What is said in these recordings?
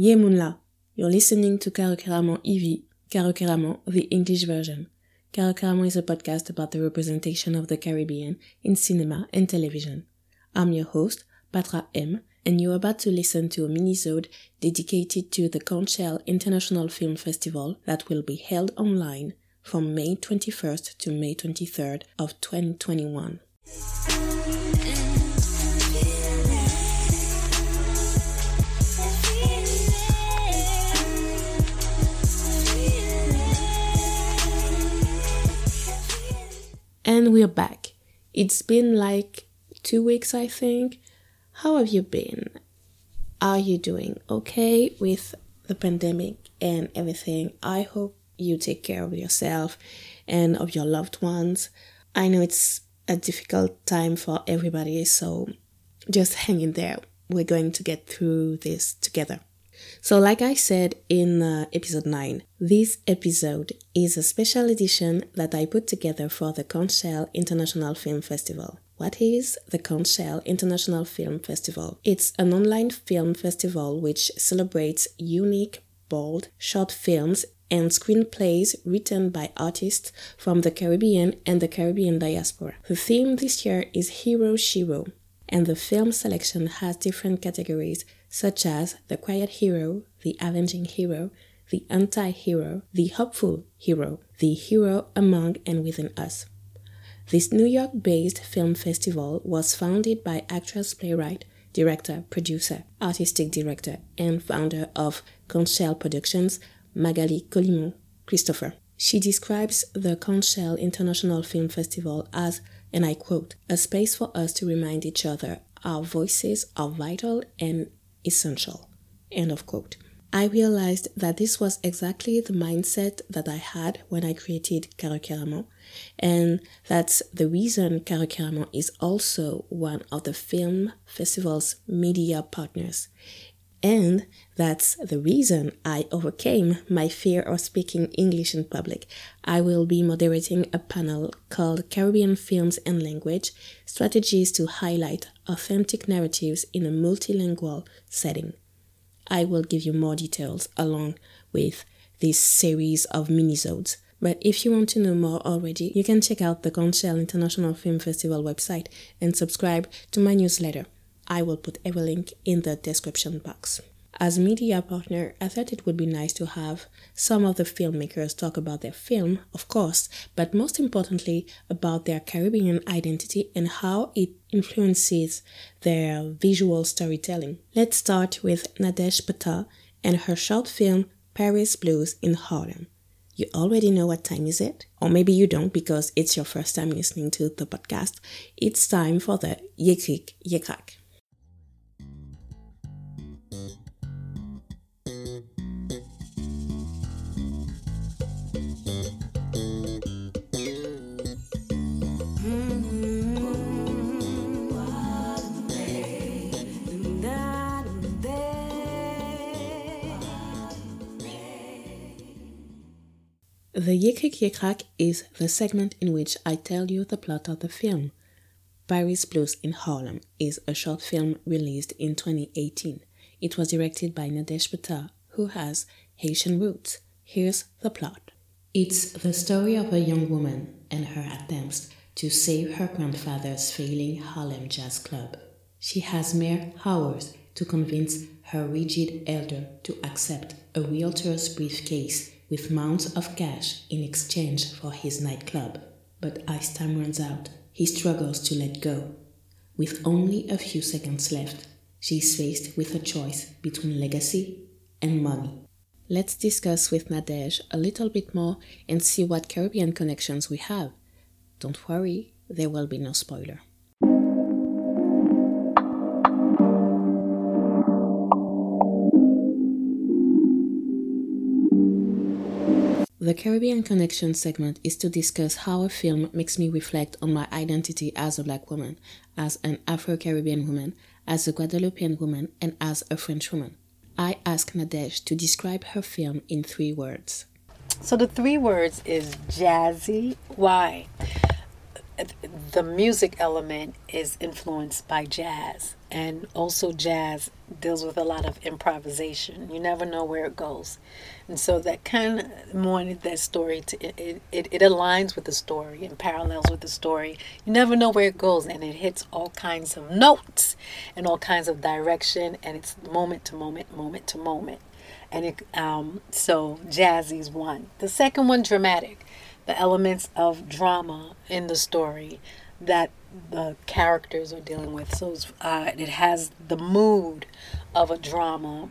Yemunla, you're listening to Karokeramo EV, Karokeramo, the English version. Karokeramo is a podcast about the representation of the Caribbean in cinema and television. I'm your host, Patra M, and you're about to listen to a minisode dedicated to the Conch Shell International Film Festival that will be held online from May 21st to May 23rd of 2021. And we're back. It's been like two weeks, I think. How have you been? Are you doing okay with the pandemic and everything? I hope you take care of yourself and of your loved ones. I know it's a difficult time for everybody, so just hang in there. We're going to get through this together. So, like I said in uh, episode 9, this episode is a special edition that I put together for the Conch Shell International Film Festival. What is the Conch Shell International Film Festival? It's an online film festival which celebrates unique, bold, short films and screenplays written by artists from the Caribbean and the Caribbean diaspora. The theme this year is Hero Shero, and the film selection has different categories such as the quiet hero, the avenging hero, the anti hero, the hopeful hero, the hero among and within us. This New York based film festival was founded by actress, playwright, director, producer, artistic director, and founder of Conch Shell Productions, Magali Colimon Christopher. She describes the Conch Shell International Film Festival as, and I quote, a space for us to remind each other our voices are vital and essential. End of quote. I realized that this was exactly the mindset that I had when I created Karokeramo, and that's the reason Karokeramo is also one of the film festival's media partners. And that's the reason I overcame my fear of speaking English in public. I will be moderating a panel called Caribbean Films and Language Strategies to Highlight Authentic Narratives in a Multilingual Setting. I will give you more details along with this series of minisodes. But if you want to know more already, you can check out the Conch International Film Festival website and subscribe to my newsletter. I will put every link in the description box. As media partner, I thought it would be nice to have some of the filmmakers talk about their film, of course, but most importantly about their Caribbean identity and how it influences their visual storytelling. Let's start with Nadege Pata and her short film Paris Blues in Harlem. You already know what time is it? Or maybe you don't because it's your first time listening to the podcast. It's time for the Yekrik Yekrak. The Yekrik Yekrak is the segment in which I tell you the plot of the film. Paris Blues in Harlem is a short film released in 2018. It was directed by Nadege Pata, who has Haitian roots. Here's the plot. It's the story of a young woman and her attempts to save her grandfather's failing Harlem Jazz Club. She has mere hours to convince her rigid elder to accept a realtor's briefcase with mounds of cash in exchange for his nightclub. But as time runs out, he struggles to let go. With only a few seconds left, she is faced with a choice between legacy and money. Let's discuss with Nadege a little bit more and see what Caribbean connections we have. Don't worry, there will be no spoiler. The Caribbean Connection segment is to discuss how a film makes me reflect on my identity as a black woman, as an Afro Caribbean woman, as a Guadeloupean woman, and as a French woman. I ask Nadege to describe her film in three words. So the three words is jazzy. Why? The music element is influenced by jazz, and also jazz deals with a lot of improvisation. You never know where it goes. And so that kind of wanted that story to, it, it, it aligns with the story and parallels with the story. You never know where it goes and it hits all kinds of notes and all kinds of direction and it's moment to moment, moment to moment. And it, um, so Jazzy's one. The second one, dramatic. The elements of drama in the story that the characters are dealing with. So uh, it has the mood of a drama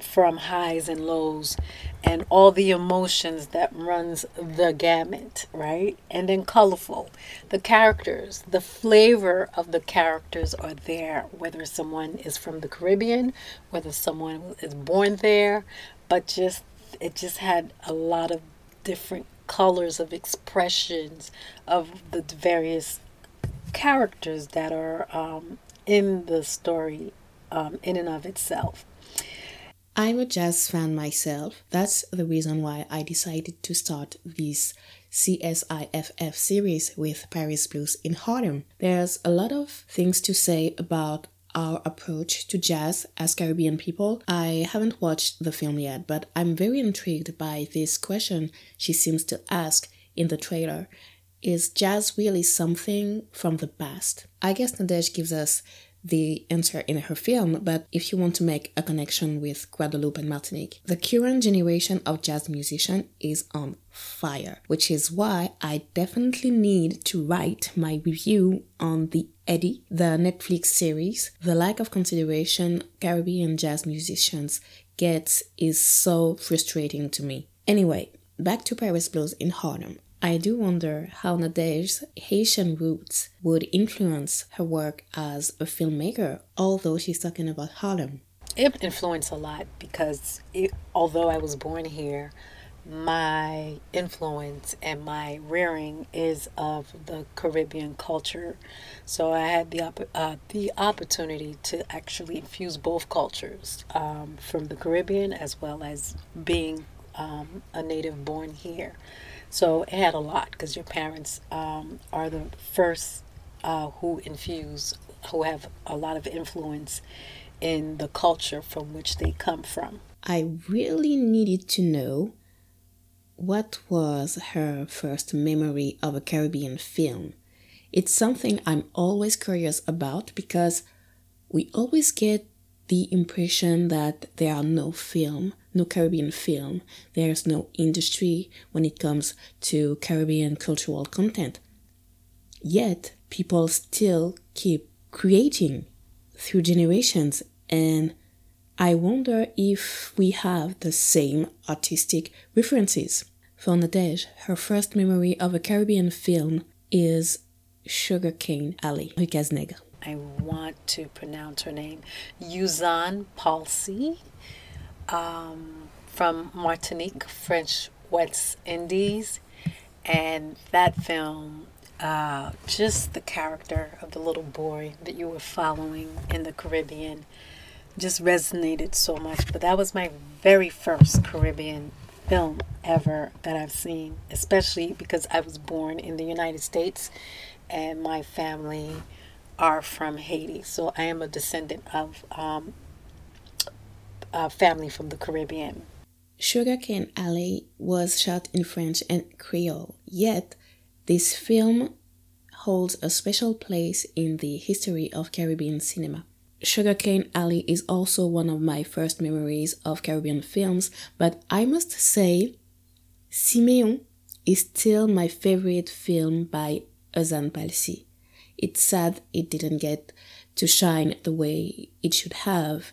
from highs and lows and all the emotions that runs the gamut right and then colorful the characters the flavor of the characters are there whether someone is from the caribbean whether someone is born there but just it just had a lot of different colors of expressions of the various characters that are um, in the story um, in and of itself. I'm a jazz fan myself. That's the reason why I decided to start this CSIFF series with Paris Blues in Harlem. There's a lot of things to say about our approach to jazz as Caribbean people. I haven't watched the film yet, but I'm very intrigued by this question she seems to ask in the trailer is jazz really something from the past? I guess Nadege gives us the answer in her film, but if you want to make a connection with Guadeloupe and Martinique, the current generation of jazz musician is on fire, which is why I definitely need to write my review on the Eddy, the Netflix series. The lack of consideration Caribbean jazz musicians get is so frustrating to me. Anyway, back to Paris Blues in Harlem. I do wonder how Nadege's Haitian roots would influence her work as a filmmaker, although she's talking about Harlem. It influenced a lot because it, although I was born here, my influence and my rearing is of the Caribbean culture. So I had the uh, the opportunity to actually infuse both cultures um, from the Caribbean as well as being um, a native born here. So it had a lot because your parents um, are the first uh, who infuse, who have a lot of influence in the culture from which they come from. I really needed to know what was her first memory of a Caribbean film. It's something I'm always curious about because we always get the impression that there are no film no Caribbean film. There's no industry when it comes to Caribbean cultural content. Yet, people still keep creating through generations, and I wonder if we have the same artistic references. For Nadege, her first memory of a Caribbean film is Sugarcane Alley, Cazenegre. I want to pronounce her name, Euzhan Palcy um, from Martinique, French West Indies, and that film, uh, just the character of the little boy that you were following in the Caribbean, just resonated so much. But that was my very first Caribbean film ever that I've seen, especially because I was born in the United States and my family are from Haiti. So I am a descendant of um, uh, family from the Caribbean. Sugarcane Alley was shot in French and Creole, yet, this film holds a special place in the history of Caribbean cinema. Sugarcane Alley is also one of my first memories of Caribbean films, but I must say, Simeon is still my favorite film by Euzhan Palcy. It's sad it didn't get to shine the way it should have,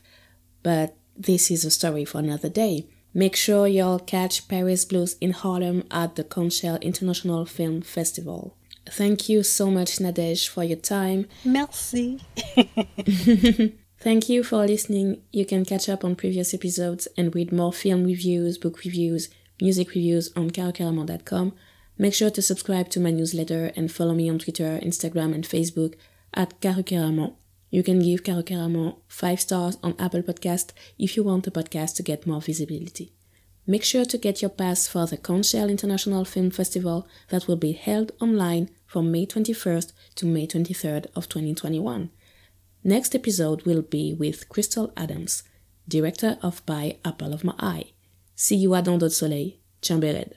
but this is a story for another day. Make sure y'all catch Paris Blues in Harlem at the Conch Shell International Film Festival. Thank you so much, Nadege, for your time. Merci. Thank you for listening. You can catch up on previous episodes and read more film reviews, book reviews, music reviews on carocaramon.com. Make sure to subscribe to my newsletter and follow me on Twitter, Instagram, and Facebook at carocaramon. You can give Caro Caramon 5 stars on Apple Podcast if you want the podcast to get more visibility. Make sure to get your pass for the Conch Shell International Film Festival that will be held online from May 21st to May 23rd of 2021. Next episode will be with Crystal Adams, director of By Apple of My Eye. See you à Dans d'autres soleils. Chambered.